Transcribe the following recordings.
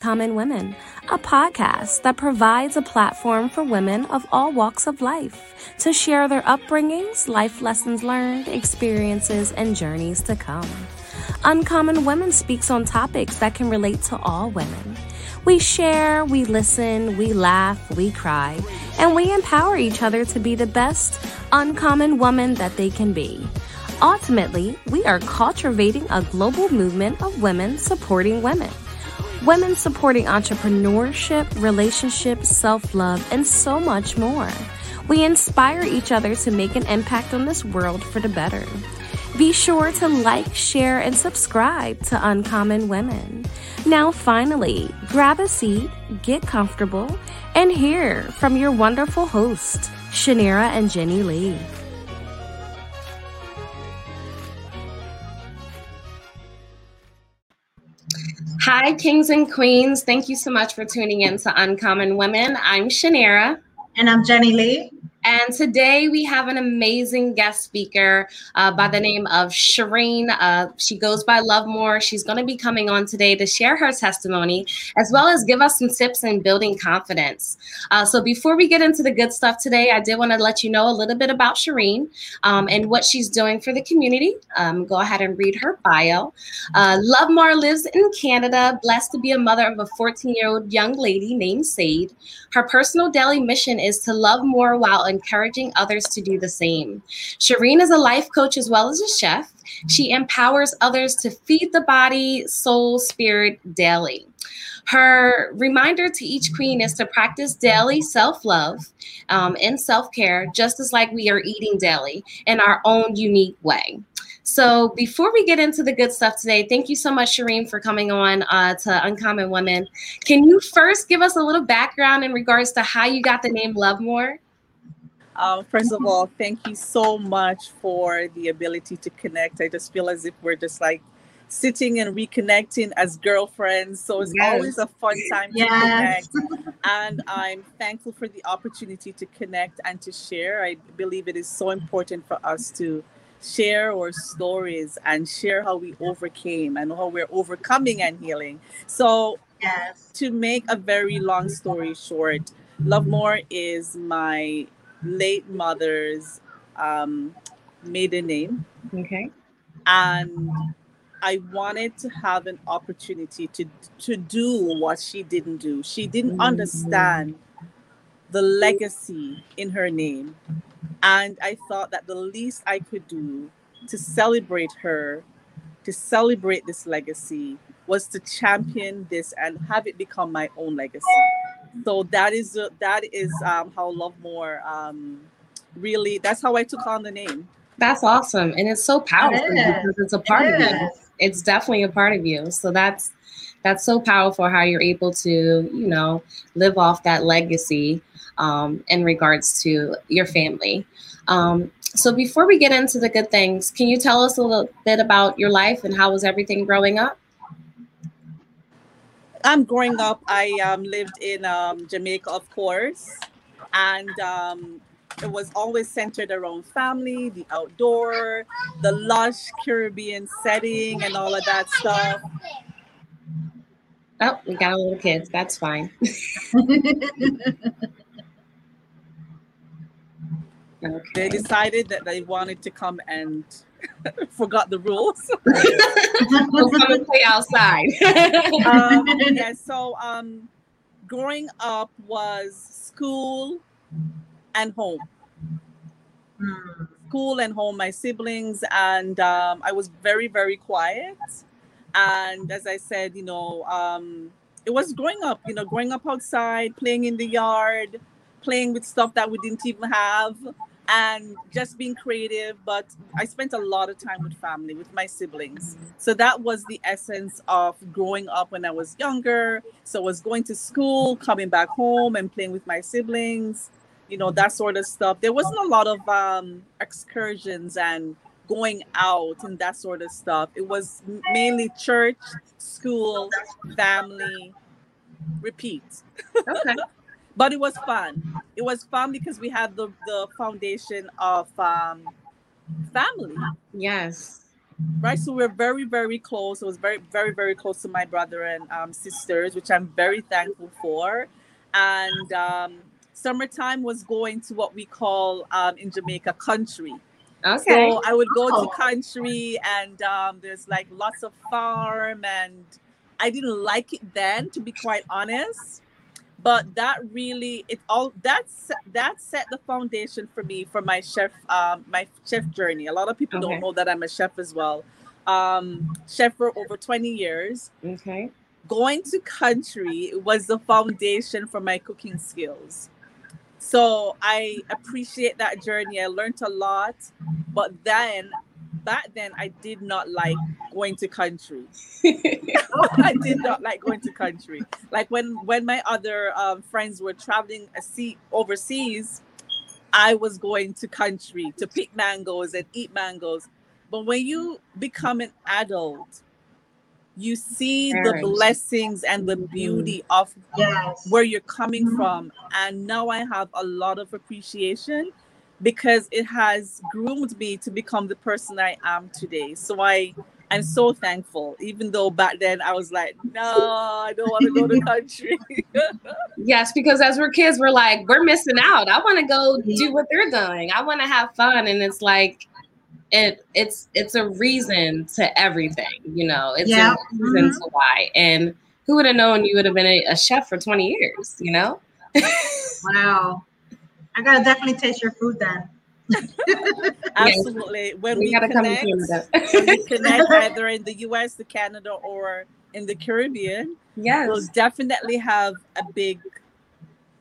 Common Women, a podcast that provides a platform for women of all walks of life to share their upbringings, life lessons learned, experiences, and journeys to come. Uncommon Women speaks on topics that can relate to all women. We share, we listen, we laugh, we cry, and we empower each other to be the best uncommon woman that they can be. Ultimately, we are cultivating a global movement of women supporting women women supporting entrepreneurship, relationships, self love, and so much more. We inspire each other to make an impact on this world for the better. Be sure to like, share, and subscribe to Uncommon Women. Now, finally, grab a seat, get comfortable, and hear from your wonderful hosts, Chaniera and Jenni Lee. Hi, kings and queens. Thank you so much for tuning in to Uncommon Women. I'm Chaniera. And I'm Jenni Lee. And today we have an amazing guest speaker uh, by the name of Sherine. Uh, she goes by Love More. She's going to be coming on today to share her testimony as well as give us some tips in building confidence. Uh, so before we get into the good stuff today, I did want to let you know a little bit about Sherine um, and what she's doing for the community. Um, go ahead and read her bio. Uh, Love More lives in Canada, blessed to be a mother of a 14 year old young lady named Sade. Her personal daily mission is to love more while encouraging others to do the same. Sherine is a life coach as well as a chef. She empowers others to feed the body, soul, spirit daily. Her reminder to each queen is to practice daily self love um, and self care, just as like we are eating daily in our own unique way. So before we get into the good stuff today, thank you so much, Sherine, for coming on uh, to Uncommon Women. Can you first give us a little background in regards to how you got the name Love More? Um, first of all, thank you so much for the ability to connect. I just feel as if we're just like sitting and reconnecting as girlfriends. So it's yes. always a fun time yes. to connect. and I'm thankful for the opportunity to connect and to share. I believe it is so important for us to share our stories and share how we overcame and how we're overcoming and healing. So, yes. to make a very long story short, Love More is my late mother's um, maiden name. Okay. And I wanted to have an opportunity to to do what she didn't do. She didn't mm-hmm. understand the legacy in her name. And I thought that the least I could do to celebrate her, to celebrate this legacy, was to champion this and have it become my own legacy. So that is uh, that is um, how love more um, really that's how i took on the name. That's awesome and it's so powerful it because it's a part it of is. you it's definitely a part of you. So that's that's so powerful how you're able to you know live off that legacy um, in regards to your family um, so before we get into the good things can you tell us a little bit about your life and how was everything growing up I'm um, growing up, I um, lived in um, Jamaica, of course, and um, it was always centered around family, the outdoor, the lush Caribbean setting, and all of that stuff. Oh, we got a little kids. That's fine. They decided that they wanted to come and forgot the rules. we'll come and play outside. um, yeah, so um, growing up was school and home. School and home, my siblings, and um, I was very, very quiet. And as I said, you know, um, it was growing up, you know, growing up outside, playing in the yard, playing with stuff that we didn't even have and just being creative. But I spent a lot of time with family, with my siblings. So that was the essence of growing up when I was younger. So I was going to school, coming back home, and playing with my siblings. You know that sort of stuff. There wasn't a lot of um, excursions and going out and that sort of stuff. It was mainly church, school, family, repeat. Okay but it was fun. It was fun because we had the the foundation of um, family. Yes. right so we're very very close i was very very very close to my brother and um, sisters which i'm very thankful for and um, summertime was going to what we call um, in jamaica country Okay. so i would go Oh. to country and um, there's like lots of farm and i didn't like it then to be quite honest but that really it all that's that set the foundation for me for my chef um my chef journey. A lot of people Okay. don't know that i'm a chef as well. Um chef for over 20 years. Okay. going to country was the foundation for my cooking skills. So i appreciate that journey. I learned a lot. But then back then i did not like going to country I did not like going to country. Like when when my other um, friends were traveling a sea overseas, I was going to country to pick mangoes and eat mangoes. But when you become an adult, you see the blessings and the beauty of Yes. where you're coming from. And now I have a lot of appreciation because it has groomed me to become the person I am today. So I I'm so thankful, even though back then I was like, no, I don't want to go to country. Yes, because as we're kids, we're like, we're missing out. I want to go mm-hmm. do what they're doing. I want to have fun, and it's like, it it's it's a reason to everything. You know, it's Yeah. a reason mm-hmm. to why. And who would have known you would have been a, a chef for twenty years? You know. Wow. I gotta definitely taste your food then. Absolutely. When we we, gotta connect, Canada. when we connect either in the US, the Canada, or in the Caribbean, yes. we'll definitely have a big,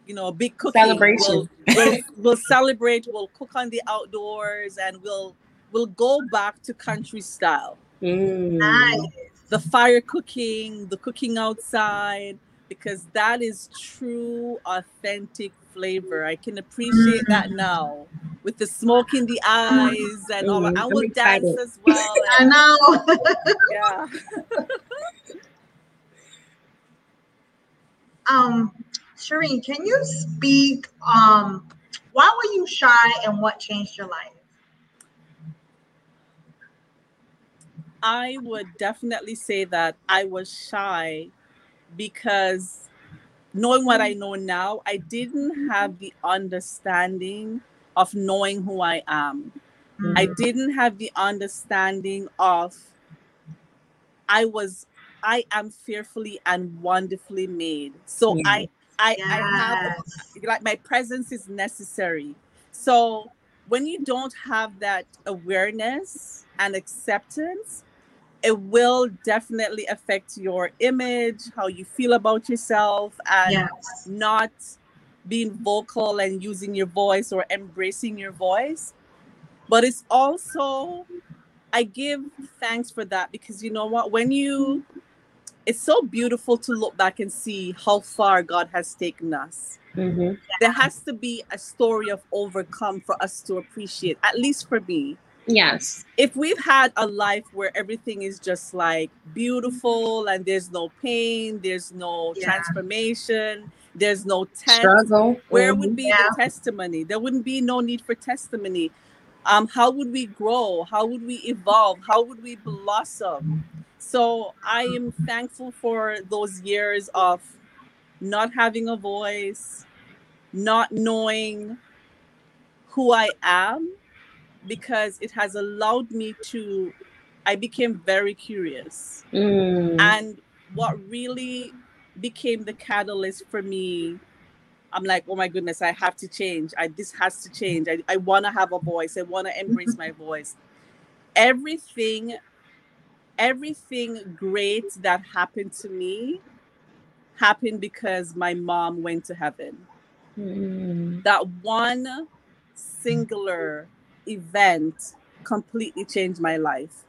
you know, a big cooking Celebration. We'll, we'll, we'll celebrate. We'll cook on the outdoors, and we'll we'll go back to country style. Mm. Nice. The fire cooking, the cooking outside, because that is true, authentic flavor. I can appreciate that now with the smoke in the eyes and all. Mm, I I'm will dance as well. I know. yeah. um, Sherine, can you speak? Um, why were you shy and what changed your life? I would definitely say that I was shy because knowing what I mm-hmm. know now, I didn't have the understanding of knowing who I am. I mm-hmm. didn't have the understanding of I was I am fearfully and wonderfully made. So. I mm. I, I have like my presence is necessary. So when you don't have that awareness and acceptance, it will definitely affect your image, how you feel about yourself, and Yes. not being vocal and using your voice or embracing your voice. But it's also, I give thanks for that because you know what? When you, it's so beautiful to look back and see how far God has taken us Mhm. there has to be a story of overcome for us to appreciate at least for me Yes. if we've had a life where everything is just like beautiful and there's no pain there's no Yeah. transformation there's no test Struggle. where Mhm. would be Yeah. the testimony there wouldn't be no need for testimony um how would we grow how would we evolve how would we blossom so i am thankful for those years of not having a voice not knowing who i am because it has allowed me to i became very curious Mm. and what really became the catalyst for me, I'm like, oh my goodness, I have to change. I this has to change. I, I want to have a voice. I want to embrace my voice. Everything, everything great that happened to me happened because my mom went to heaven. Mm. That one singular event completely changed my life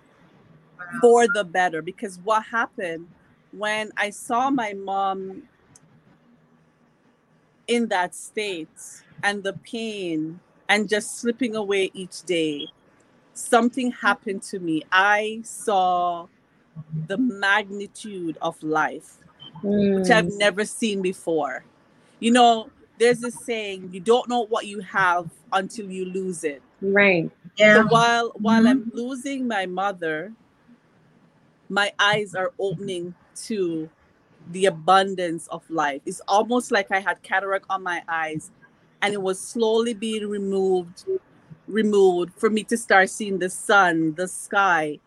for the better because what happened when I saw my mom in that state and the pain and just slipping away each day, something happened to me. I saw the magnitude of life, which I've Mm. never seen before. You know, there's this saying, you don't know what you have until you lose it. Right. Yeah. So while while. I'm mm-hmm. losing my mother, my eyes are opening to the abundance of life. It's almost like I had cataract on my eyes and it was slowly being removed removed for me to start seeing the sun, the sky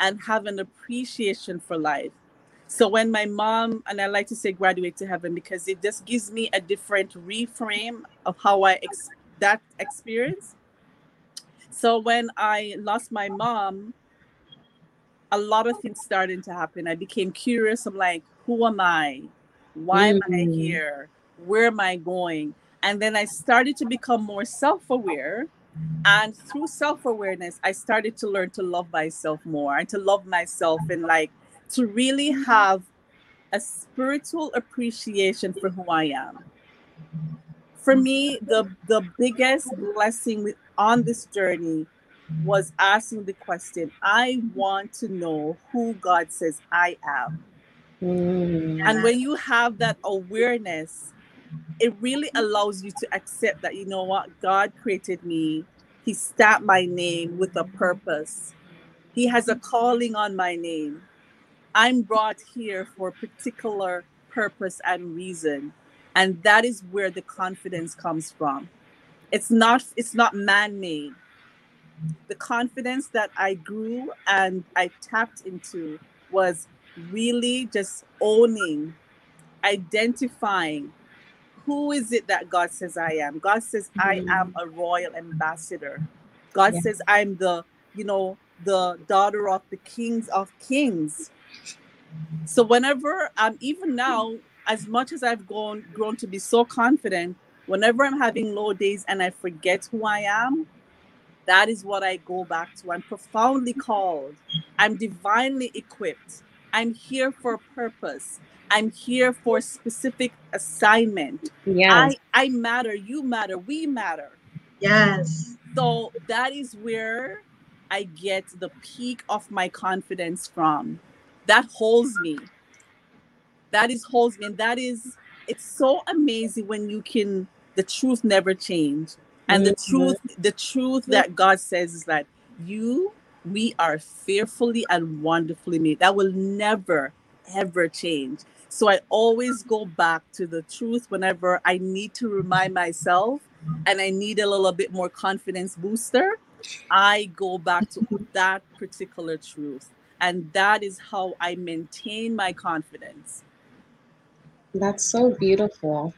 and have an appreciation for life. So when my mom and I like to say graduate to heaven because it just gives me a different reframe of how I ex- that experience. So when I lost my mom, a lot of things started to happen. I became curious. I'm like, who am I? Why mm-hmm. am I mm. here? Where am I going? And then I started to become more self-aware. And through self-awareness, I started to learn to love myself more and to love myself and like to really have a spiritual appreciation for who I am. For me, the the biggest blessing on this journey was asking the question, I want to know who God says I am. Mm. And when you have that awareness, it really allows you to accept that, you know what, God created me. He stamped my name with a purpose. He has a calling on my name. I'm brought here for a particular purpose and reason. And that is where the confidence comes from. It's not it's not man-made. The confidence that I grew and I tapped into was really just owning, identifying who is it that God says I am? God says I mm-hmm. am a royal ambassador. God yeah. says I'm the, you know, the daughter of the kings of kings. So whenever I'm even now, as much as I've grown grown to be so confident, whenever I'm having low days and I forget who I am, that is what I go back to. I'm profoundly called. I'm divinely equipped. I'm here for a purpose. I'm here for a specific assignment. Yeah. I, I matter, you matter, we matter. Yes. So that is where I get the peak of my confidence from that holds me that is holds me and that is it's so amazing when you can the truth never change. And the mm-hmm. truth the truth that god says is that you we are fearfully and wonderfully made. That will never ever change. So i always go back to the truth whenever i need to remind myself and i need a little bit more confidence booster i go back to that particular truth. And that is how i maintain my confidence. That's so beautiful.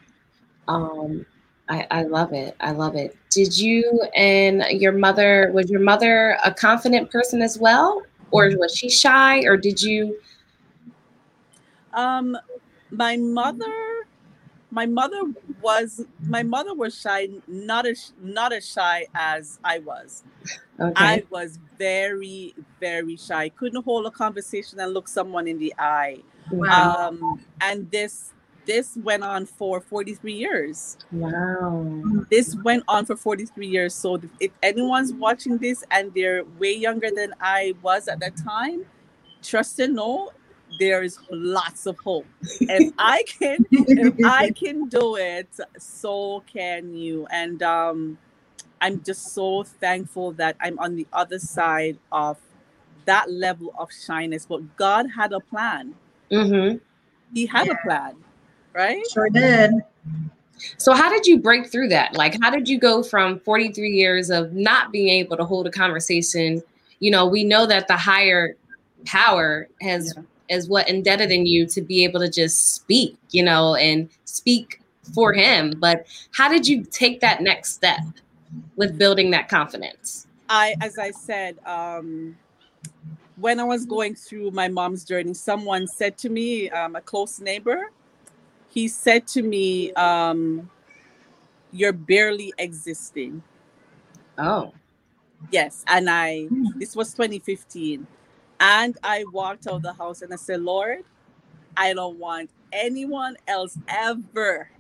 Um I, I love it. I love it. Did you and your mother, was your mother a confident person as well? Or was she shy? Or did you? Um, my mother my mother was my mother was shy not as not as shy as i was okay. i was very very shy couldn't hold a conversation and look someone in the eye wow. um and this this went on for 43 years wow this went on for 43 years so if anyone's watching this and they're way younger than i was at that time trust and know there is lots of hope. If I can, if I can do it, so can you. And um, I'm just so thankful that I'm on the other side of that level of shyness. But God had a plan. Mm-hmm. He had yeah. a plan, right? Sure did. So, how did you break through that? Like, how did you go from 43 years of not being able to hold a conversation? You know, we know that the higher power has yeah is what indebted in you to be able to just speak, you know, and speak for him. But how did you take that next step with building that confidence? I, as I said, um, when I was going through my mom's journey, someone said to me, um, a close neighbor, he said to me, um, You're barely existing. Oh. Yes. And I, this was 2015. And I walked out of the house and I said, Lord, I don't want anyone else ever,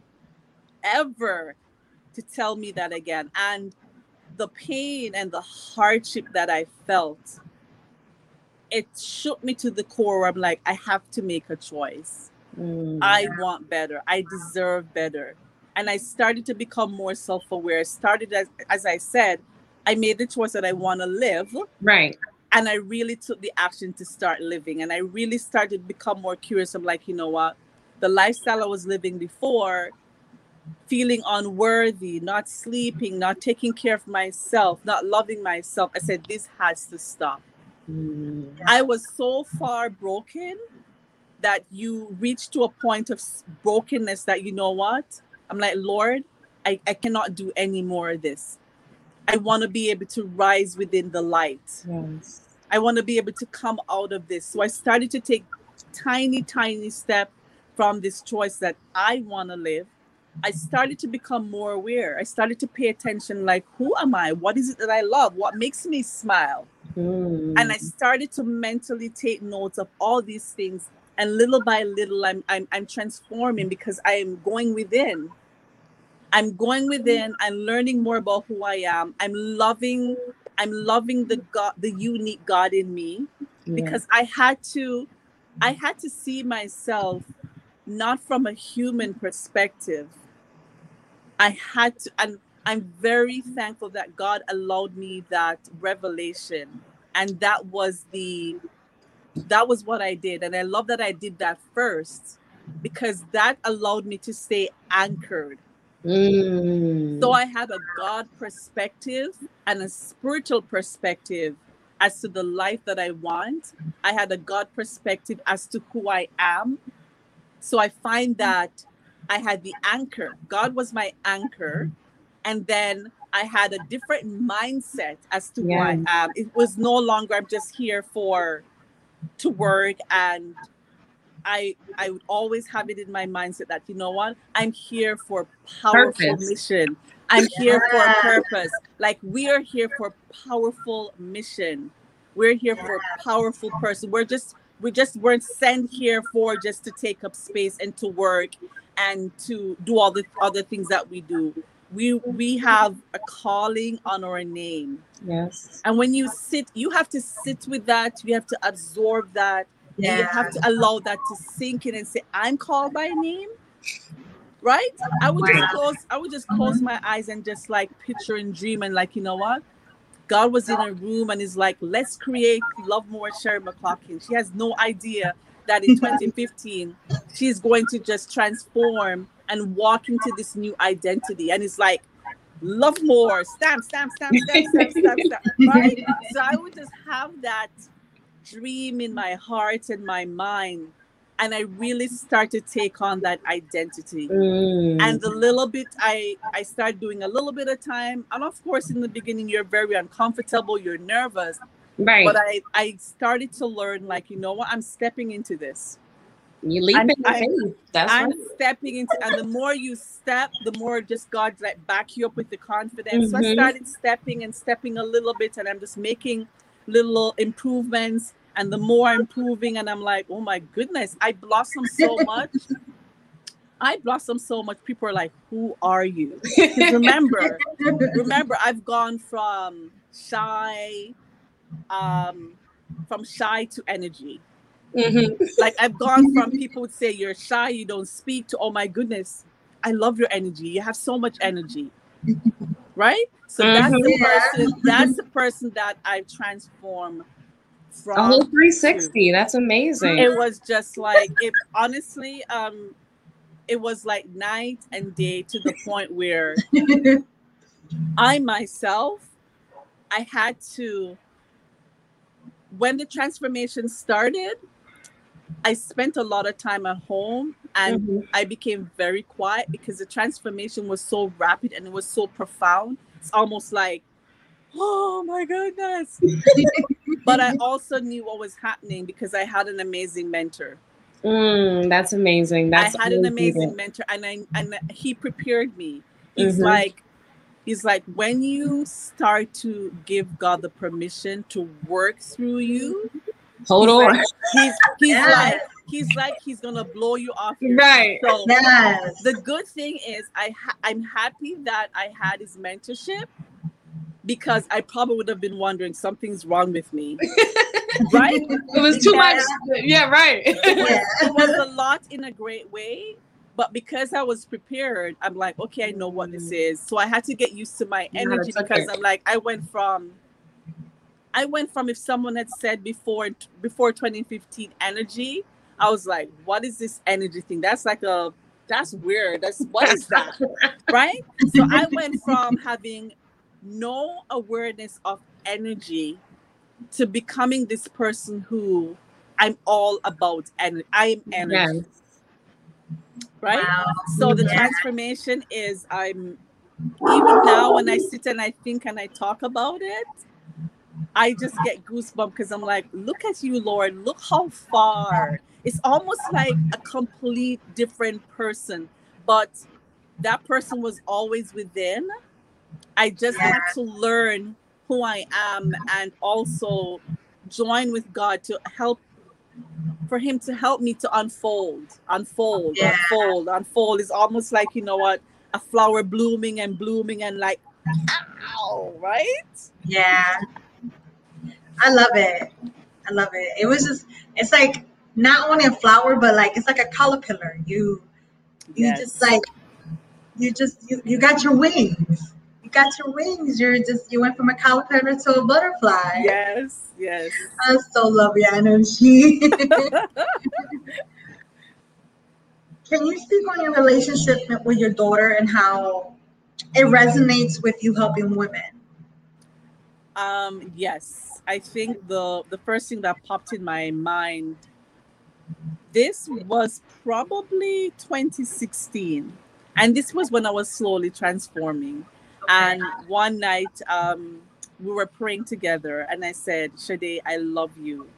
ever to tell me that again. And the pain and the hardship that I felt, it shook me to the core where I'm like, I have to make a choice. Mm. I want better. I deserve better. And I started to become more self aware. Started as, as I said, I made the choice that I want to live. Right and I really took the action to start living. And I really started to become more curious. I'm like, you know what? The lifestyle I was living before, feeling unworthy, not sleeping, not taking care of myself, not loving myself. I said, this has to stop. Mm. I was so far broken that you reach to a point of brokenness that you know what? I'm like, Lord, I, I cannot do any more of this. I want to be able to rise within the light. Yes. I want to be able to come out of this. So I started to take tiny, tiny step from this choice that I want to live. I started to become more aware. I started to pay attention like, who am I? What is it that I love? What makes me smile? Mm. And I started to mentally take notes of all these things. And little by little, I'm, I'm, I'm transforming because I am going within. I'm going within i'm learning more about who I am. I'm loving I'm loving the God the unique God in me yeah. because I had to I had to see myself not from a human perspective. I had to and I'm very thankful that God allowed me that revelation and that was the that was what I did and I love that I did that first because that allowed me to stay anchored Mm. So I had a God perspective and a spiritual perspective as to the life that I want. I had a God perspective as to who I am. So I find that I had the anchor. God was my anchor. And then I had a different mindset as to yeah. who I am. It was no longer I'm just here for to work and I I would always have it in my mindset that you know what I'm here for powerful purpose. mission. I'm here for a purpose. Like we are here for powerful mission. We're here for a powerful person. We're just we just weren't sent here for just to take up space and to work and to do all the other things that we do. We we have a calling on our name. Yes. And when you sit, you have to sit with that. You have to absorb that yeah. you have to allow that to sink in and say, I'm called by name. Right? I would just close, I would just close mm-hmm. my eyes and just like picture and dream and like, you know what? God was in a room and is like, let's create Love More Sherry McLaughlin. She has no idea that in 2015 she's going to just transform and walk into this new identity. And it's like, love more, stamp, stamp, stamp, stamp, stamp, stamp, stamp, right? So I would just have that dream in my heart and my mind and i really start to take on that identity mm. and a little bit i i start doing a little bit of time and of course in the beginning you're very uncomfortable you're nervous right but i i started to learn like you know what i'm stepping into this you leap in faith. That's I'm right. stepping into, and the more you step, the more just God like back you up with the confidence. Mm-hmm. So I mm-hmm. started stepping and stepping a little bit, and I'm just making little improvements and the more I'm improving, and I'm like, oh my goodness, I blossom so much. I blossom so much. People are like, who are you? remember, remember, I've gone from shy, um, from shy to energy. Mm-hmm. Like I've gone from people would say you're shy, you don't speak to oh my goodness, I love your energy. You have so much energy. Right? So mm-hmm. that's the person, that's the person that I've transformed from a whole 360 that's amazing it was just like it honestly um it was like night and day to the point where i myself i had to when the transformation started i spent a lot of time at home and mm-hmm. i became very quiet because the transformation was so rapid and it was so profound it's almost like oh my goodness. but I also knew what was happening because I had an amazing mentor. Mm, that's amazing. That's I had amazing. an amazing mentor, and I and he prepared me. He's mm-hmm. like, he's like, when you start to give God the permission to work through you, hold he's on. Like, he's he's yeah. like he's like he's gonna blow you off. right. So yes. the good thing is, I ha- I'm happy that I had his mentorship because I probably would have been wondering something's wrong with me. right? It was too much. Yeah, right. it, was, it was a lot in a great way. But because I was prepared, I'm like, okay, I know what this mm. is. So I had to get used to my energy because I'm like, I went from I went from if someone had said before before 2015 energy, I was like, what is this energy thing? That's like a that's weird. That's what is that? right? So I went from having no awareness of energy to becoming this person who I'm all about and I'm energy. Yes. Right? Wow. So the yeah. transformation is I'm even now when I sit and I think and I talk about it, I just get goosebumps because I'm like, look at you, Lord. Look how far. It's almost like a complete different person, but that person was always within. I just yeah. had to learn who I am and also join with God to help for him to help me to unfold, unfold, yeah. unfold, unfold. Is almost like you know what a flower blooming and blooming and like, ow, right? Yeah, I love it. I love it. It was just, it's like not only a flower, but like it's like a caterpillar. You, you yes. just like, you just you, you got your wings. You got your wings. You're just you went from a caterpillar to a butterfly. Yes, yes. I so love your energy. Can you speak on your relationship with your daughter and how it resonates with you helping women? Um, yes, I think the the first thing that popped in my mind. This was probably 2016, and this was when I was slowly transforming. And one night, um, we were praying together, and I said, "Sade, I love you."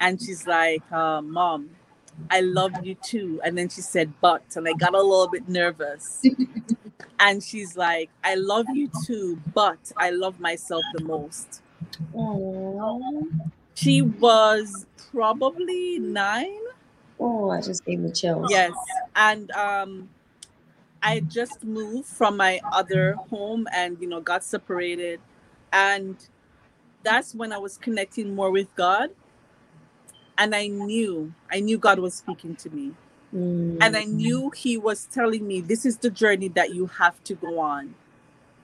And she's like, uh, "Mom, I love you too. And then she said, but, and I got a little bit nervous. and she's like, I love you too, but I love myself the most. Aww. She was probably nine. Oh, I just gave me chills. Yes. And um I just moved from my other home and you know got separated. And that's when I was connecting more with God and I knew, I knew God was speaking to me. Mm. And I knew He was telling me, this is the journey that you have to go on.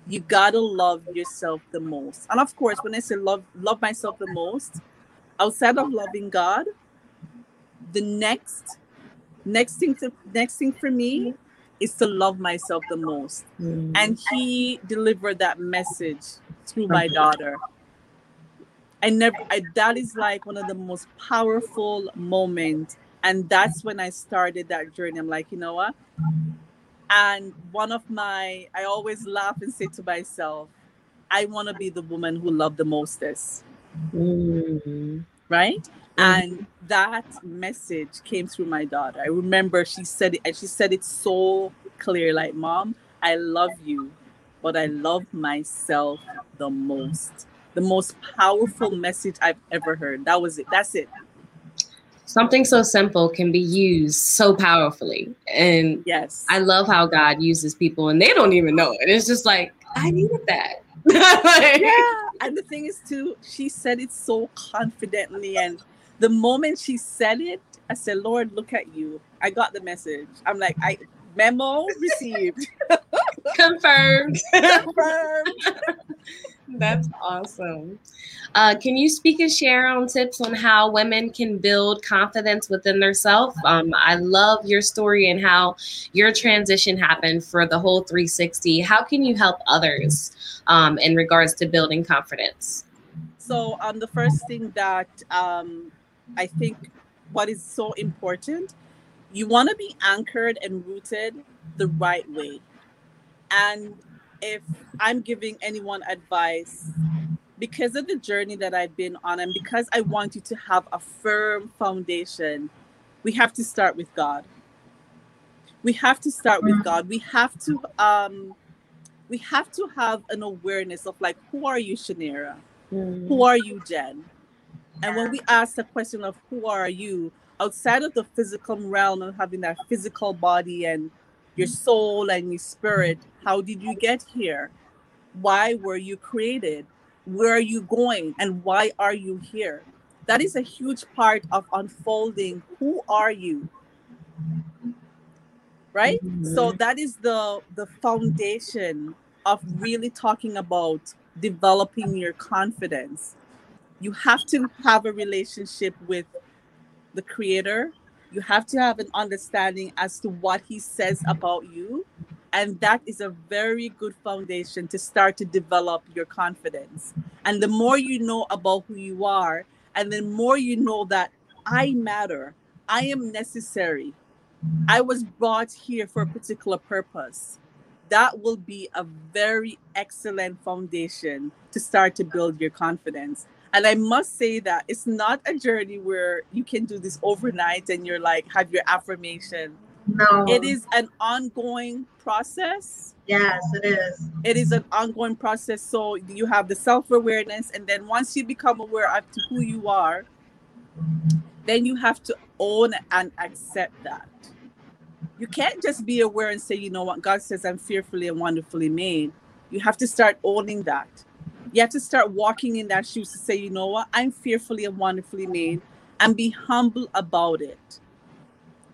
You gotta love yourself the most. And of course, when I say love, love myself the most, outside of loving God, the next, next thing to next thing for me is to love myself the most. Mm. And He delivered that message through my daughter. I never I, that is like one of the most powerful moments and that's when I started that journey. I'm like, you know what? And one of my I always laugh and say to myself, I want to be the woman who loved the mostest. Mm-hmm. Right? Mm-hmm. And that message came through my daughter. I remember she said it and she said it so clear like, "Mom, I love you, but I love myself the most." the most powerful message I've ever heard. That was it. That's it. Something so simple can be used so powerfully. And yes, I love how God uses people and they don't even know it. It's just like, I mm-hmm. needed that. yeah. And the thing is, too, she said it so confidently. And the moment she said it, I said, Lord, look at you. I got the message. I'm like, I memo received. Confirmed. Confirmed. That's awesome. Uh, can you speak and share on tips on how women can build confidence within themselves? Um, I love your story and how your transition happened for the whole 360. How can you help others um, in regards to building confidence? So, um, the first thing that um, I think what is so important, you want to be anchored and rooted the right way. And if I'm giving anyone advice, because of the journey that I've been on, and because I want you to have a firm foundation, we have to start with God. We have to start with God. We have to um we have to have an awareness of like who are you, Chaniera? Mm. Who are you, Jen? And when we ask the question of who are you, outside of the physical realm and having that physical body and your soul and your spirit. How did you get here? Why were you created? Where are you going? And why are you here? That is a huge part of unfolding who are you? Right? Mm-hmm. So that is the the foundation of really talking about developing your confidence, you have to have a relationship with the creator. You have to have an understanding as to what he says about you. And that is a very good foundation to start to develop your confidence. And the more you know about who you are, and the more you know that I matter, I am necessary, I was brought here for a particular purpose that will be a very excellent foundation to start to build your confidence. And I must say that it's not a journey where you can do this overnight and you're like, have your affirmation. No. It is an ongoing process. Yes, it is. It is an ongoing process. So you have the self awareness. And then once you become aware of who you are, then you have to own and accept that you can't just be aware and say, you know what, God says I'm fearfully and wonderfully made. You have to start owning that. You have to start walking in that shoes to say, you know what, I'm fearfully and wonderfully made and be humble about it.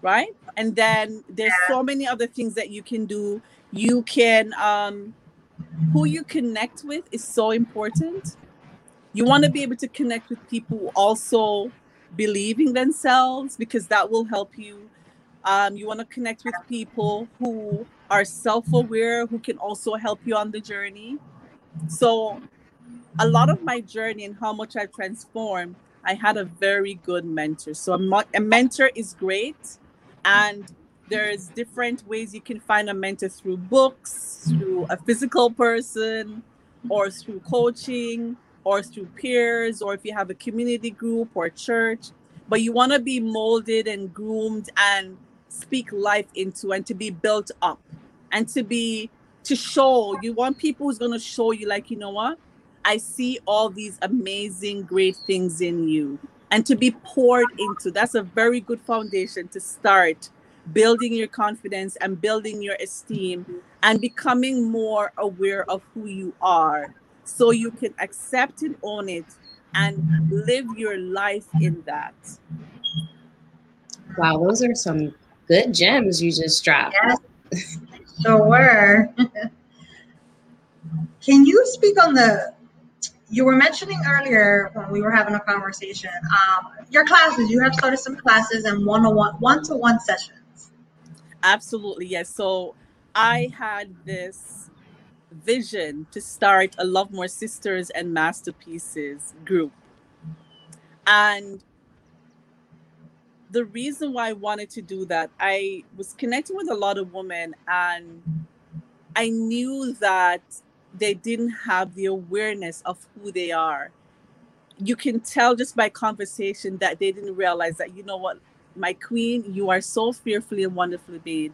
Right? And then there's so many other things that you can do. You can um who you connect with is so important. You want to be able to connect with people who also believe in themselves because that will help you um, you want to connect with people who are self aware, who can also help you on the journey. So, a lot of my journey and how much I've transformed, I had a very good mentor. So, a, a mentor is great. And there's different ways you can find a mentor through books, through a physical person, or through coaching, or through peers, or if you have a community group or church. But you want to be molded and groomed and speak life into and to be built up and to be to show you want people who's going to show you like you know what i see all these amazing great things in you and to be poured into that's a very good foundation to start building your confidence and building your esteem and becoming more aware of who you are so you can accept and own it and live your life in that wow those are some good gems you just dropped. Yes, sure. Can you speak on the? You were mentioning earlier when we were having a conversation. Um, your classes. You have started some classes and one-on-one, one-to-one sessions. Absolutely, yes. So I had this vision to start a Love More Sisters and Masterpieces group. And the reason why I wanted to do that, I was connecting with a lot of women and I knew that they didn't have the awareness of who they are. You can tell just by conversation that they didn't realize that, you know what, my queen, you are so fearfully and wonderfully made.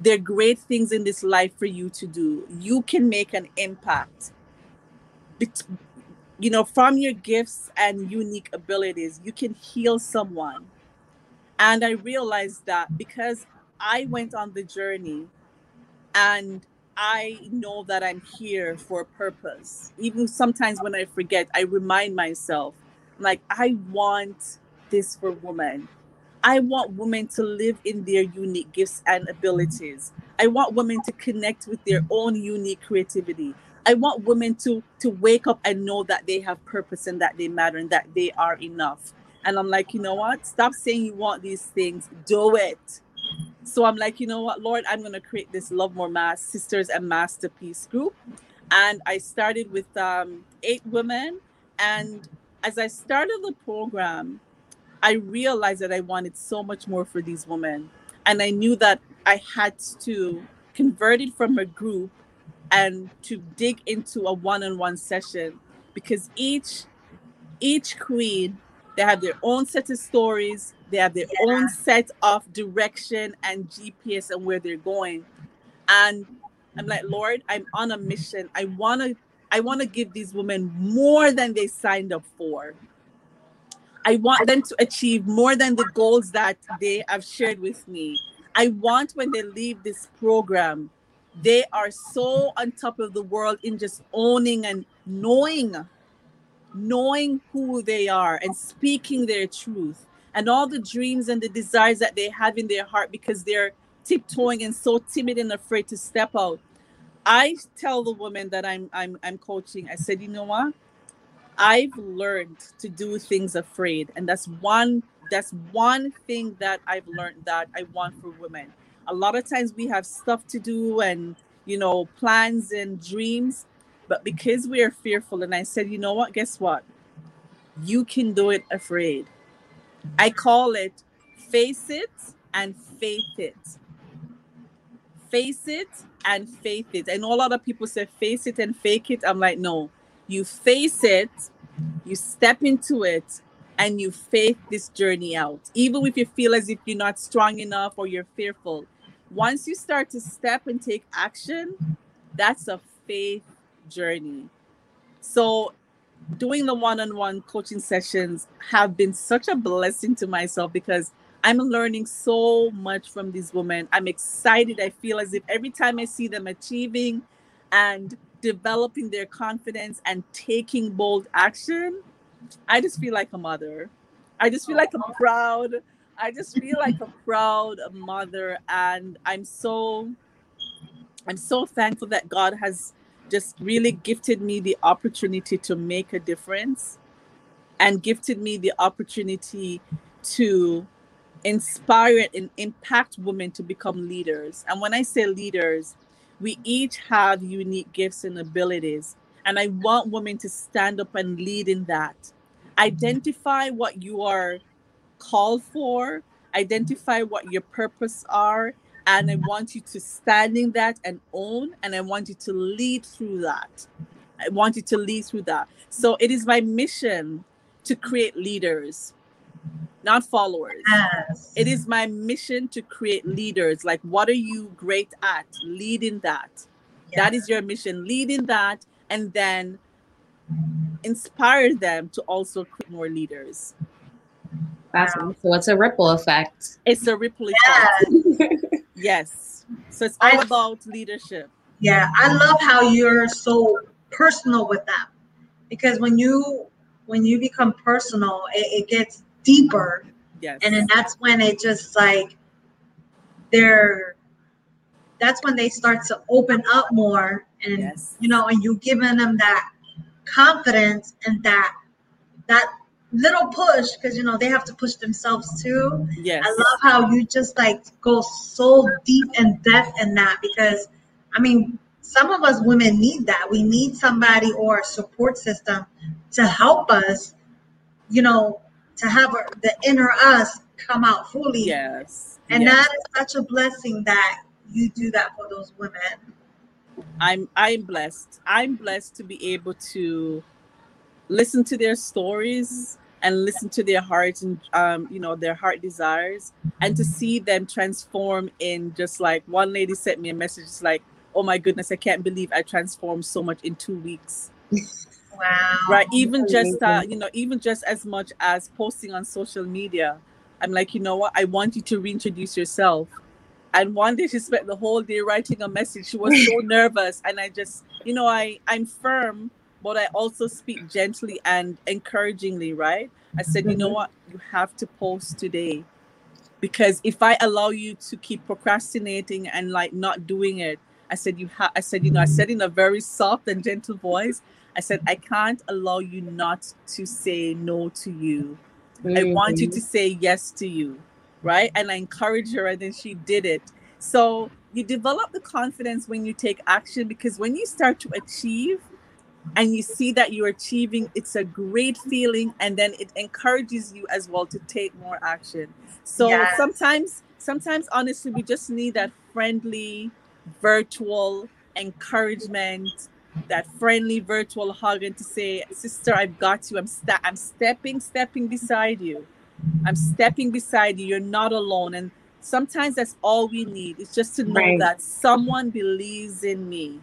There are great things in this life for you to do. You can make an impact. You know, from your gifts and unique abilities, you can heal someone and I realized that because I went on the journey and I know that I'm here for a purpose. Even sometimes when I forget, I remind myself, like, I want this for women. I want women to live in their unique gifts and abilities. I want women to connect with their own unique creativity. I want women to to wake up and know that they have purpose and that they matter and that they are enough. And I'm like, you know what? Stop saying you want these things. Do it. So I'm like, you know what, Lord, I'm going to create this Love More Mass Sisters and Masterpiece group. And I started with um, eight women. And as I started the program, I realized that I wanted so much more for these women. And I knew that I had to convert it from a group and to dig into a one-on-one session because each each queen they have their own set of stories. They have their yeah. own set of direction and GPS and where they're going. And I'm like, Lord, I'm on a mission. I want to I want to give these women more than they signed up for. I want them to achieve more than the goals that they have shared with me. I want when they leave this program, they are so on top of the world in just owning and knowing knowing who they are and speaking their truth and all the dreams and the desires that they have in their heart because they're tiptoeing and so timid and afraid to step out. I tell the women that I'm I'm I'm coaching, I said, you know what? I've learned to do things afraid. And that's one that's one thing that I've learned that I want for women. A lot of times we have stuff to do and you know plans and dreams, but because we are fearful, and I said, you know what, guess what? You can do it afraid. I call it face it and faith it. Face it and faith it. And a lot of people say face it and fake it. I'm like, no, you face it, you step into it, and you faith this journey out. Even if you feel as if you're not strong enough or you're fearful, once you start to step and take action, that's a faith journey. So, doing the one on one coaching sessions have been such a blessing to myself because I'm learning so much from these women. I'm excited. I feel as if every time I see them achieving and developing their confidence and taking bold action, I just feel like a mother. I just feel like a proud, I just feel like a proud mother. And I'm so, I'm so thankful that God has just really gifted me the opportunity to make a difference and gifted me the opportunity to inspire and impact women to become leaders. And when I say leaders, we each have unique gifts and abilities. And I want women to stand up and lead in that. Identify what you are called for, identify what your purpose are, and I want you to stand in that and own, and I want you to lead through that. I want you to lead through that. So it is my mission to create leaders, not followers. Yes. It is my mission to create leaders. Like, what are you great at? Leading that. That is your mission. Leading that, and then inspire them to also create more leaders. Awesome. So it's a ripple effect. It's a ripple effect. Yes. Yes. So it's all I- about leadership. Yeah, I love how you're so personal with them because when you when you become personal, it, it gets deeper, Yes. and then that's when it just like they're that's when they start to open up more, and yes. you know, and you giving them that confidence and that that little push because you know they have to push themselves too. Yes. I love how you just like go so deep and depth in that because I mean, some of us women need that. We need somebody or a support system to help us, you know, to have our, the inner us come out fully. Yes. And yes. that is such a blessing that you do that for those women. I'm I'm blessed. I'm blessed to be able to listen to their stories and listen to their hearts and um, you know their heart desires and to see them transform in just like one lady sent me a message it's like oh my goodness i can't believe i transformed so much in two weeks. Wow. right even just uh, you know even just as much as posting on social media i'm like you know what? I want you to reintroduce yourself. And one day she spent the whole day writing a message she was so nervous and i just you know i i'm firm but i also speak gently and encouragingly right i said you know Mhm. what you have to post today because if i allow you to keep procrastinating and like not doing it i said you have i said you know i said in a very soft and gentle voice I said, I can't allow you not to say no to you. I want you to say yes to you. Right. And I encouraged her, and then she did it. So you develop the confidence when you take action because when you start to achieve and you see that you're achieving, it's a great feeling. And then it encourages you as well to take more action. So Yes. sometimes, sometimes honestly, we just need that friendly, virtual encouragement that friendly virtual hug and to say, sister, I've got you. I'm sta- I'm stepping, stepping beside you. I'm stepping beside you. You're not alone. And sometimes that's all we need. It's just to know Right. that someone believes in me.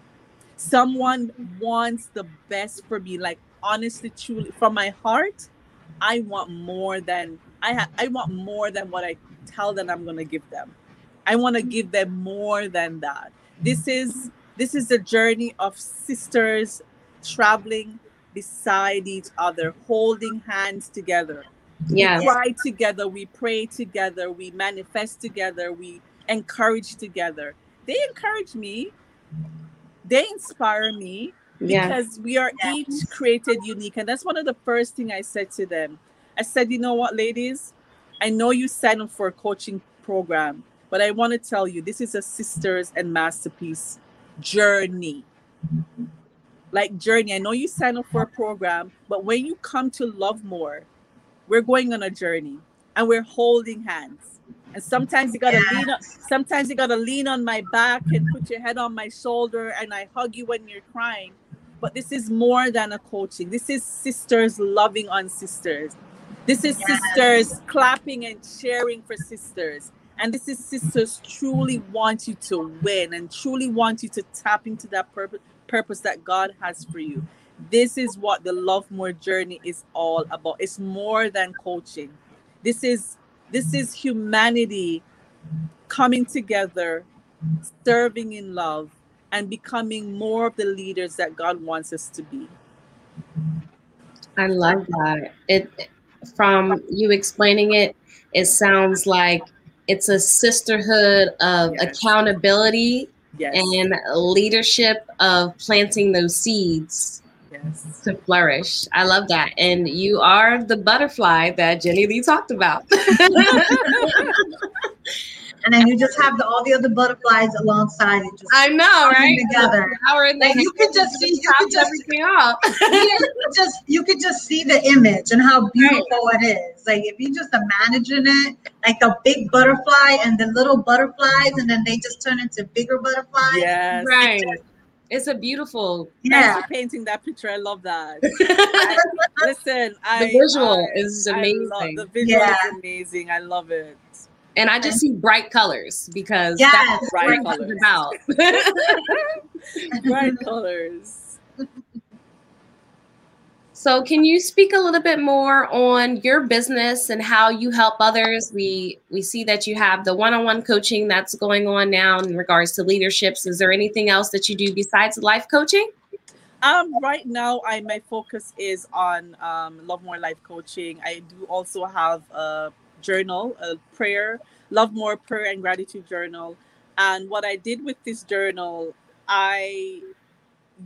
Someone wants the best for me. Like honestly, truly, from my heart, I want more than I ha- I want more than what I tell them I'm gonna give them. I want to give them more than that. This is this is a journey of sisters traveling beside each other, holding hands together. Yeah. We cry together, we pray together, we manifest together, we encourage together. They encourage me. They inspire me Yeah. because we are each created unique. And that's one of the first thing I said to them. I said, you know what, ladies, I know you signed up for a coaching program, but I want to tell you this is a sisters and masterpiece journey. Like journey. I know you signed up for a program, but when you come to love more, we're going on a journey and we're holding hands. And sometimes you gotta lean on, sometimes you gotta lean on my back and put your head on my shoulder and I hug you when you're crying. But this is more than a coaching. This is sisters loving on sisters. This is sisters clapping and cheering for sisters. And this is sisters truly want you to win and truly want you to tap into that purpose purpose that God has for you. This is what the Love More journey is all about. It's more than coaching. This is this is humanity coming together, serving in love, and becoming more of the leaders that God wants us to be. I love that. It from you explaining it, it sounds like it's a sisterhood of Yes. accountability Yes. and leadership of planting those seeds yes. to flourish. I love that. And you are the butterfly that Jenni Lee talked about. And then you just have the, all the other butterflies alongside it. Just I know, right? together. Power in the Like, you hand could just see- you tops could just- everything off. you could just you could just see the image and how beautiful it is. Like if you just imagine it, like the big butterfly and the little butterflies, and then they just turn into bigger butterflies. Yes. right. It's a beautiful Yeah. Thanks for painting that picture. I love that. I- listen, I the visual I- is amazing. love, the visual Yeah. is amazing. I love it. and I just see bright colors because Yes, that's what bright it's colors. about. Bright colors. So, can you speak a little bit more on your business and how you help others? We we see that you have the one-on-one coaching that's going on now in regards to leaderships. Is there anything else that you do besides life coaching? Um, right now, I my focus is on um, Love More Life Coaching. I do also have a journal, a prayer, Love More Prayer and Gratitude Journal. And what I did with this journal, I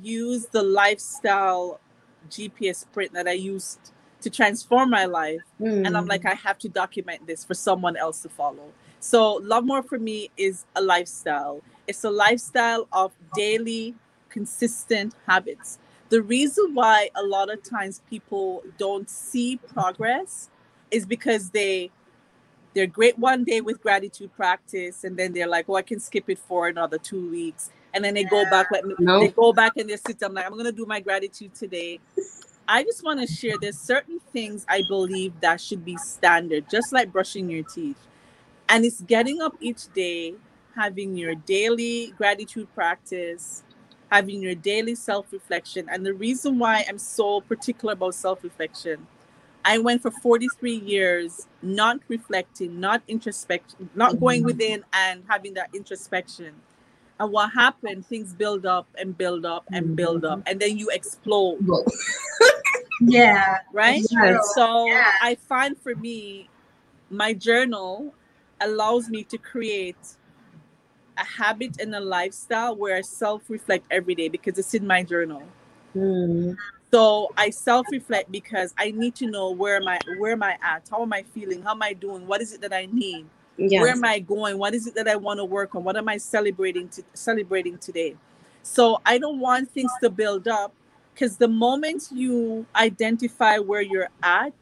used the lifestyle GPS print that I used to transform my life and Hmm. I'm like, I have to document this for someone else to follow. So, Love More for me is a lifestyle. It's a lifestyle of daily, consistent habits. The reason why a lot of times people don't see progress is because they they're great one day with gratitude practice, and then they're like, "Oh, I can skip it for another two weeks," and then they go back. Let me, No. they go back and they sit. I'm like, I'm gonna do my gratitude today. I just want to share there's certain things I believe that should be standard, just like brushing your teeth. And it's getting up each day, having your daily gratitude practice, having your daily self reflection. And the reason why I'm so particular about self reflection, I went for 43 years not reflecting, not introspection, not going within and having that introspection. And what happened, things build up and build up and build up, and then you explode Yeah. right? Yes. So Yeah. I find for me, my journal allows me to create a habit and a lifestyle where I self reflect every day because it's in my journal. Hmm. So I self reflect because I need to know where am I where am I at? How am I feeling? How am I doing? What is it that I need? Where am I going? What is it that I want to work on? What am I celebrating to celebrating today? So I don't want things to build up because the moment you identify where you're at,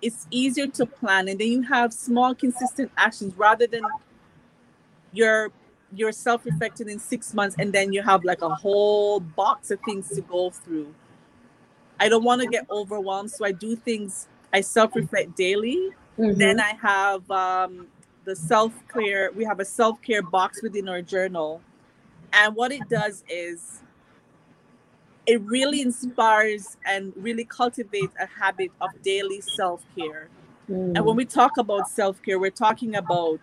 it's easier to plan and then you have small consistent actions rather than you're you're self-reflecting in six months and then you have like a whole box of things to go through. I don't want to get overwhelmed, so I do things I self-reflect daily Mhm. then I have um, the self care. We have a self care box within our journal, and what it does is it really inspires and really cultivates a habit of daily self care. Hmm. And when we talk about self care, we're talking about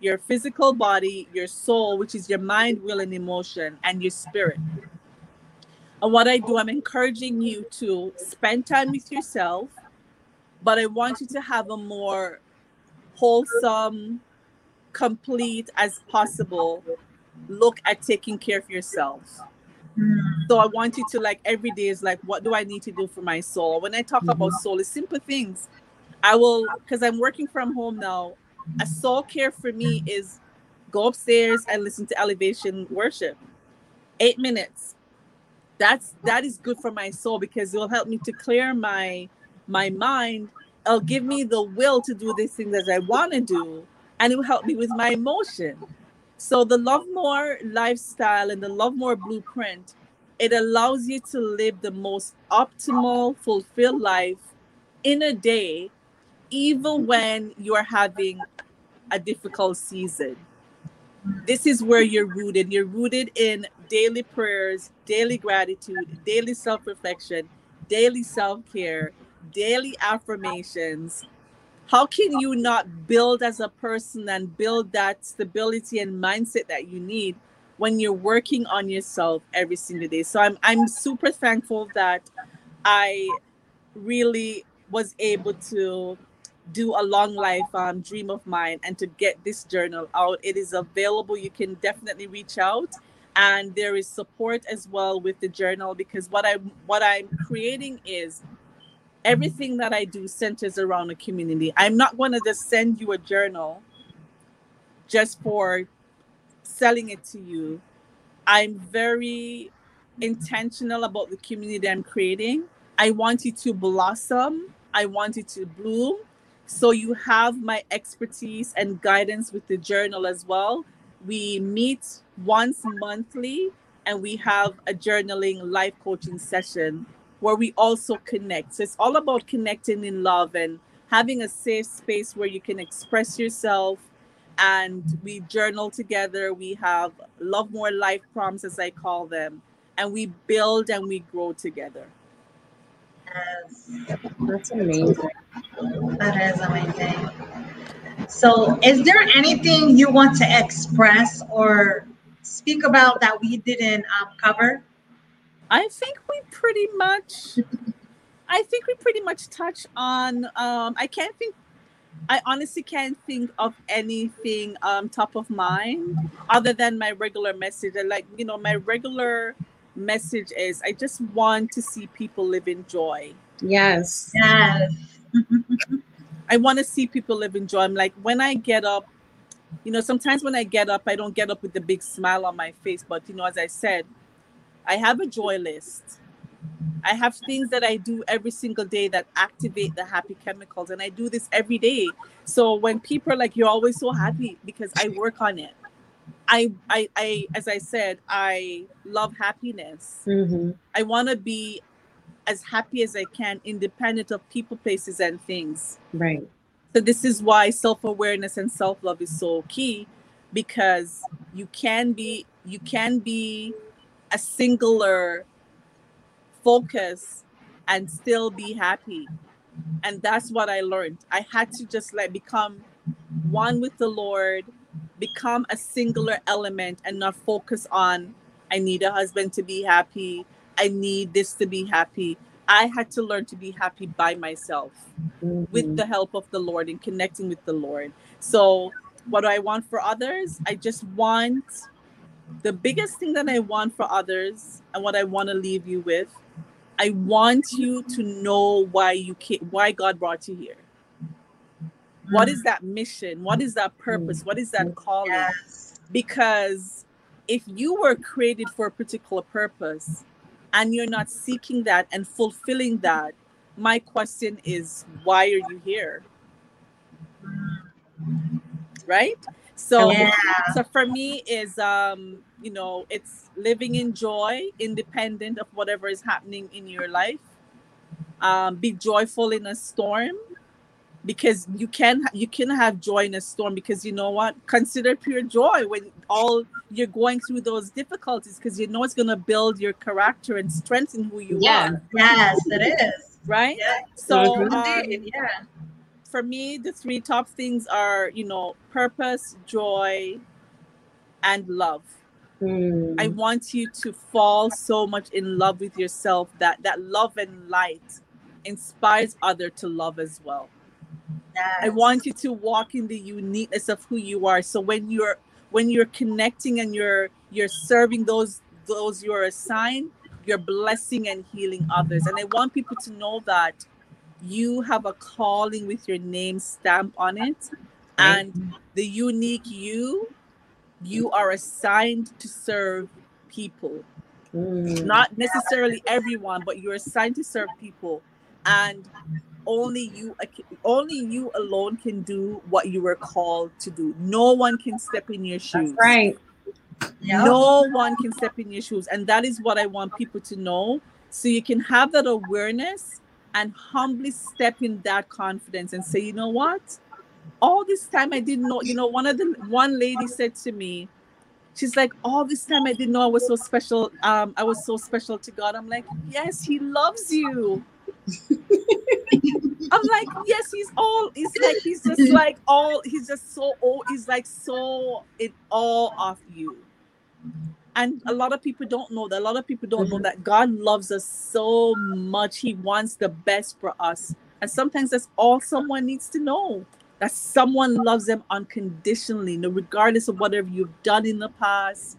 your physical body, your soul, which is your mind, will, and emotion, and your spirit. And what I do, I'm encouraging you to spend time with yourself, but I want you to have a more wholesome, complete as possible look at taking care of yourself. So I want you to like every day is like, what do I need to do for my soul? When I talk about mm-hmm. soul, it's simple things. I will because I'm working from home now. A soul care for me is go upstairs and listen to elevation worship. Eight minutes. That's that is good for my soul because it will help me to clear my my mind. It'll give me the will to do these things as I want to do, and it will help me with my emotion. So the Love More lifestyle and the Love More blueprint, it allows you to live the most optimal, fulfilled life in a day, even when you are having a difficult season. This is where you're rooted. You're rooted in daily prayers, daily gratitude, daily self-reflection, daily self-care, daily affirmations, how can you not build as a person and build that stability and mindset that you need when you're working on yourself every single day? So i'm i'm super thankful that i really was able to do a long life um, dream of mine and to get this journal out. It is available. You can definitely reach out and there is support as well with the journal because what i what i'm creating is everything that I do centers around a community. I'm not going to just send you a journal just for selling it to you. I'm very intentional about the community I'm creating. I want you to blossom, I want you to bloom. So you have my expertise and guidance with the journal as well. We meet once monthly and we have a journaling life coaching session where we also connect. So it's all about connecting in love and having a safe space where you can express yourself. And we journal together. We have love more life prompts, as I call them, and we build and we grow together. Yes, That's amazing. that is amazing. So, is there anything you want to express or speak about that we didn't um, cover? I think we pretty much I think we pretty much touch on um I can't think I honestly can't think of anything um top of mind other than my regular message. And like, you know, my regular message is I just want to see people live in joy. Yes. Yes. I want to see people live in joy. I'm like when I get up, you know, sometimes when I get up, I don't get up with a big smile on my face, but you know, as I said, I have a joy list. I have things that I do every single day that activate the happy chemicals, and I do this every day. So when people are like, "You're always so happy," because I work on it. I, I, I, as I said, I love happiness. hmm I want to be as happy as I can, independent of people, places, and things. Right. So this is why self-awareness and self-love is so key, because you can be, you can be a singular focus and still be happy. And that's what i learned. I had to just like become one with the lord become a singular element and not focus on i need a husband to be happy. I need this to be happy i had to learn to be happy by myself with Mhm. the help of the lord and connecting with the lord so what do i want for others i just want the biggest thing that I want for others and what I want to leave you with, I want you to know why you came, why God brought you here. What is that mission? What is that purpose? What is that calling? Yes. Because if you were created for a particular purpose and you're not seeking that and fulfilling that, my question is, why are you here? Right? So Yeah. so for me is um you know it's living in joy independent of whatever is happening in your life um be joyful in a storm because you can you can have joy in a storm because you know what consider pure joy when all you're going through those difficulties because you know it's going to build your character and strengthen who you Yeah. are Yes, it is. right Yeah. so um, yeah. for me, the three top things are, you know, purpose, joy, and love. Mm. I want you to fall so much in love with yourself that that love and light inspires other to love as well. Yes. I want you to walk in the uniqueness of who you are. So when you're when you're connecting and you're you're serving those those you are assigned, you're blessing and healing others. And I want people to know that you have a calling with your name stamp on it. And the unique you, you are assigned to serve people. Mm. Not necessarily everyone, but you're assigned to serve people. And only you only you alone can do what you were called to do. No one can step in your shoes. That's right. Yep. No one can step in your shoes. And that is what I want people to know. So you can have that awareness and humbly step in that confidence and say, you know what? All this time I didn't know, you know, one of the one lady said to me, she's like, all this time I didn't know I was so special. Um, I was so special to God. I'm like, yes, he loves you. I'm like, yes, he's all, he's like, he's just like all, he's just so, oh, he's like so in all of you. And a lot of people don't know that a lot of people don't know mm-hmm. that god loves us so much he wants the best for us. And sometimes that's all someone needs to know that someone loves them unconditionally no regardless of whatever you've done in the past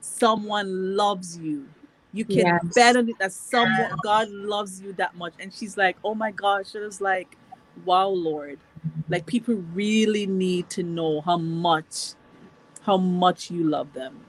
someone loves you you can yes. bet on it that someone god loves you that much and she's like oh my gosh it was like wow lord like people really need to know how much how much you love them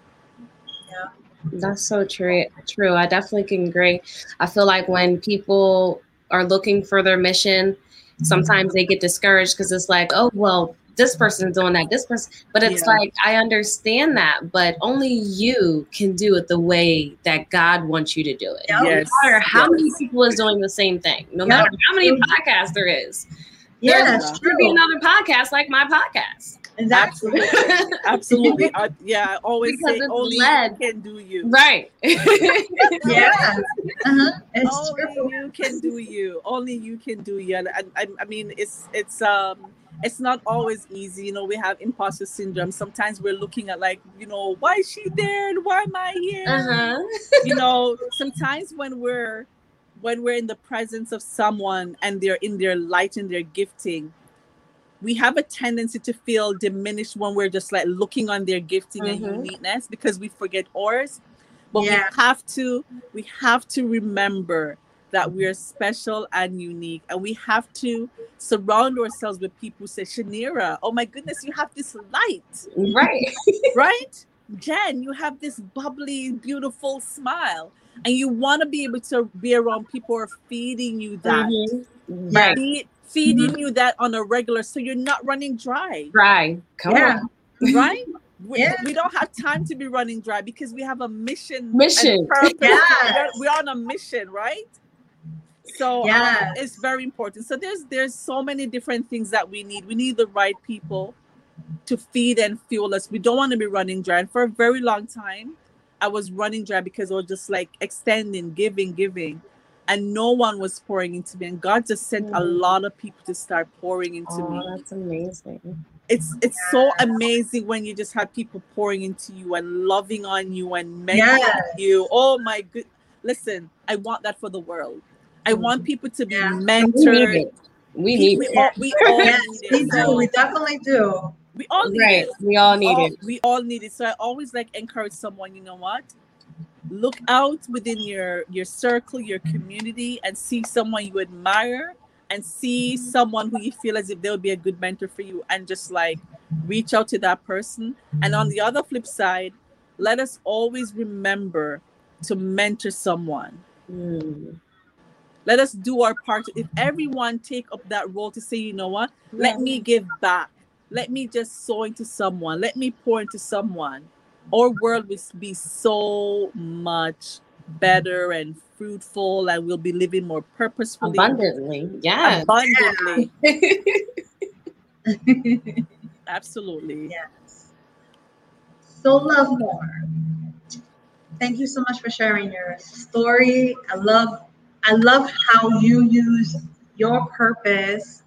yeah. That's so true. True. I definitely can agree. I feel like when people are looking for their mission, mm-hmm. sometimes they get discouraged because it's like, oh, well, this person's doing that, this person. But it's yeah. like, I understand that, but only you can do it the way that God wants you to do it. Yes. No matter how yes. many people is doing the same thing, no matter how many podcasts there is. Yeah, there's be another podcast like my podcast. Exactly. Absolutely. Absolutely. I, yeah, I always because say only led. you can do you. Right. yeah. Uh-huh. only true. you can do you. Only you can do you. And I, I mean, it's it's um it's not always easy. You know, we have imposter syndrome. Sometimes we're looking at like, you know, why is she there and why am I here? Uh-huh. you know, sometimes when we're when we're in the presence of someone and they're in their light and their gifting, we have a tendency to feel diminished when we're just like looking on their gifting mm-hmm. and uniqueness because we forget ours. But yeah. we have to we have to remember that we are special and unique, and we have to surround ourselves with people who say, "Chaniera, oh my goodness, you have this light, right? right? Jen, you have this bubbly, beautiful smile." And you want to be able to be around people who are feeding you that. Mm-hmm. Right. Feed, feeding mm-hmm. you that on a regular so you're not running dry. Dry. Come yeah. on. Right? We, yeah. we don't have time to be running dry because we have a mission. Mission. Yeah. We're, we're, on a mission, right? So yeah. Um, it's very important. So there's there's so many different things that we need. We need the right people to feed and fuel us. We don't want to be running dry. And for a very long time, I was running dry because I was just like extending, giving, giving and no one was pouring into me and god just sent mm. a lot of people to start pouring into oh, me that's amazing it's it's yeah. so amazing when you just have people pouring into you and loving on you and mentoring yes. you oh my good listen i want that for the world i want mm. people to be yeah. mentored we need it. We all, we all yes, need it. We do. We definitely do. We all need right. it. We all need we all, it. We all need it. So I always like encourage someone, you know what? Look out within your your circle your community and see someone you admire and see someone who you feel as if they'll be a good mentor for you and just like reach out to that person. And on the other flip side let us always remember to mentor someone. Mm. let us do our part. If everyone take up that role to say you know what? Yeah. let me give back. Let me just sow into someone. Let me pour into someone our world will be so much better and fruitful and we'll be living more purposefully abundantly. Yeah abundantly. Absolutely. Yes. So love more thank you so much for sharing your story. I love i love how you use your purpose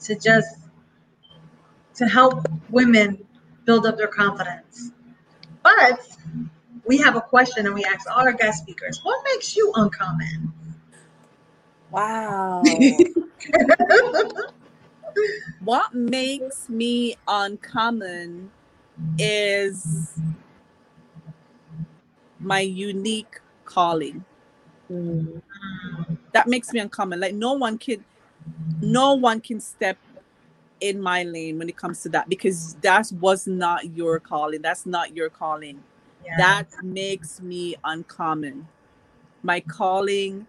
to just to help women build up their confidence but we have a question and we ask all our guest speakers, what makes you uncommon? Wow. what makes me uncommon is my unique calling. Mm. That makes me uncommon. Like no one can, no one can step in my lane when it comes to that because that was not your calling. That's not your calling. Yeah. That makes me uncommon. My calling,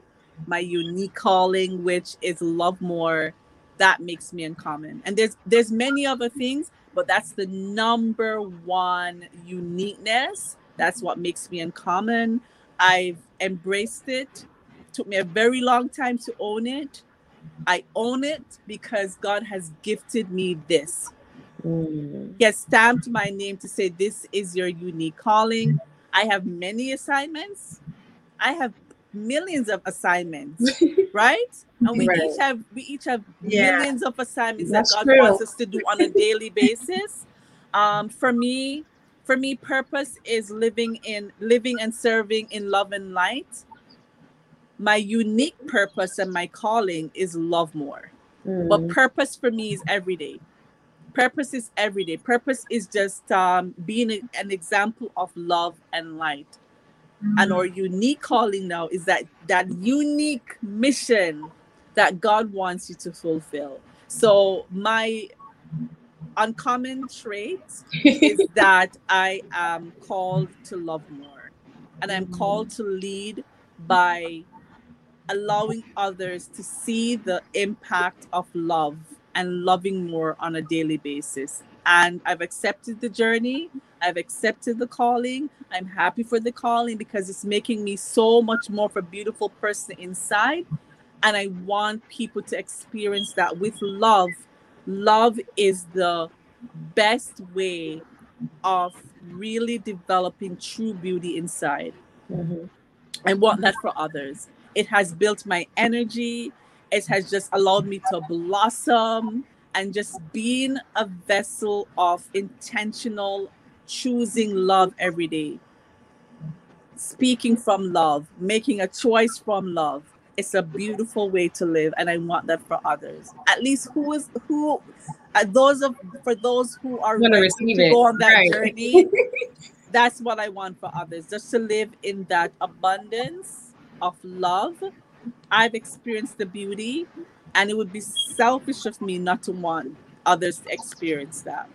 my unique calling, which is love more, that makes me uncommon. And there's there's many other things, but that's the number one uniqueness. That's what makes me uncommon. I've embraced it. Took me a very long time to own it. I own it because God has gifted me this. Mm. He has stamped my name to say, This is your unique calling. I have many assignments. I have millions of assignments, right? And we right. each have we each have yeah. millions of assignments That's that God true. wants us to do on a daily basis. Um, for me, for me, purpose is living in living and serving in love and light. My unique purpose and my calling is love more. Mm. But purpose for me is every day. Purpose is every day. Purpose is just um, being a, an example of love and light. Mm-hmm. And our unique calling now is that that unique mission that God wants you to fulfill. So my uncommon trait is that I am called to love more. And I'm called to lead by allowing others to see the impact of love and loving more on a daily basis. And I've accepted the journey. I've accepted the calling. I'm happy for the calling because it's making me so much more of a beautiful person inside. And I want people to experience that with love. Love is the best way of really developing true beauty inside. Mm-hmm. I want that for others. It has built my energy. It has just allowed me to blossom and just being a vessel of intentional choosing love every day. Speaking from love, making a choice from love. It's a beautiful way to live, and I want that for others. At least who is who uh, those of for those who are going to to it. go on that right. journey. that's what I want for others, just to live in that abundance of love. I've experienced the beauty, and it would be selfish of me not to want others to experience that.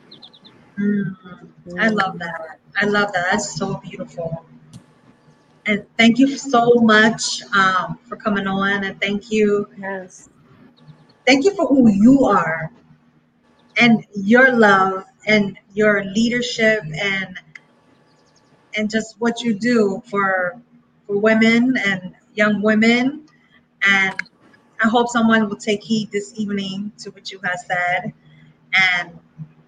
Mm-hmm. I love that. I love that. That's so beautiful. And thank you so much um, for coming on. And thank you. Yes. Thank you for who you are and your love and your leadership and and just what you do for for women and young women and I hope someone will take heed this evening to what you have said. And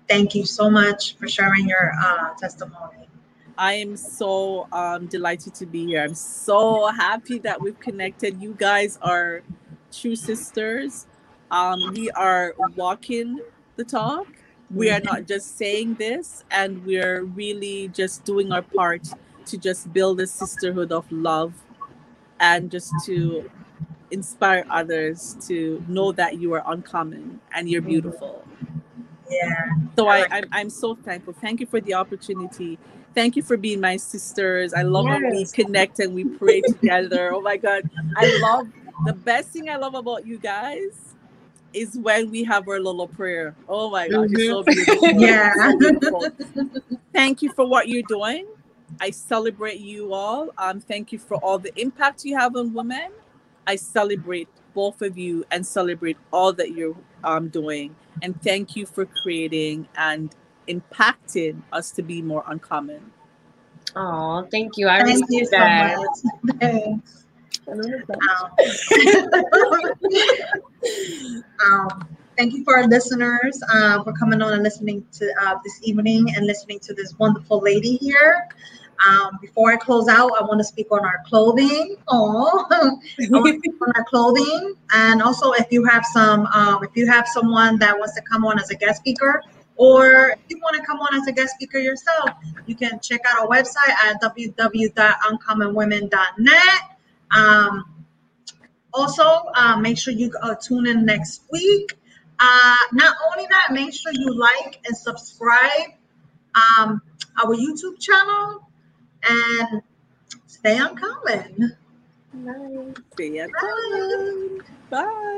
thank you so much for sharing your uh, testimony. I am so um, delighted to be here. I'm so happy that we've connected. You guys are true sisters. Um, we are walking the talk. We are not just saying this, and we're really just doing our part to just build a sisterhood of love and just to inspire others to know that you are uncommon and you're beautiful. Yeah. So I, I'm, I'm so thankful. Thank you for the opportunity. Thank you for being my sisters. I love yes. when we connect and we pray together. Oh my God. I love the best thing I love about you guys is when we have our little prayer. Oh my God, mm-hmm. so beautiful. yeah. So beautiful. Thank you for what you're doing. I celebrate you all. Um, thank you for all the impact you have on women. I celebrate both of you and celebrate all that you're um, doing. And thank you for creating and impacting us to be more uncommon. Oh, thank you. I thank you so that. much. Thanks. Um, um, thank you for our listeners uh, for coming on and listening to uh, this evening and listening to this wonderful lady here. Um, before I close out, I want to speak on our clothing. Oh, on our clothing, and also if you have some, um, if you have someone that wants to come on as a guest speaker, or if you want to come on as a guest speaker yourself, you can check out our website at www.uncommonwomen.net. Um, also, uh, make sure you uh, tune in next week. Uh, not only that, make sure you like and subscribe um, our YouTube channel and stay uncommon. Stay uncommon. Bye.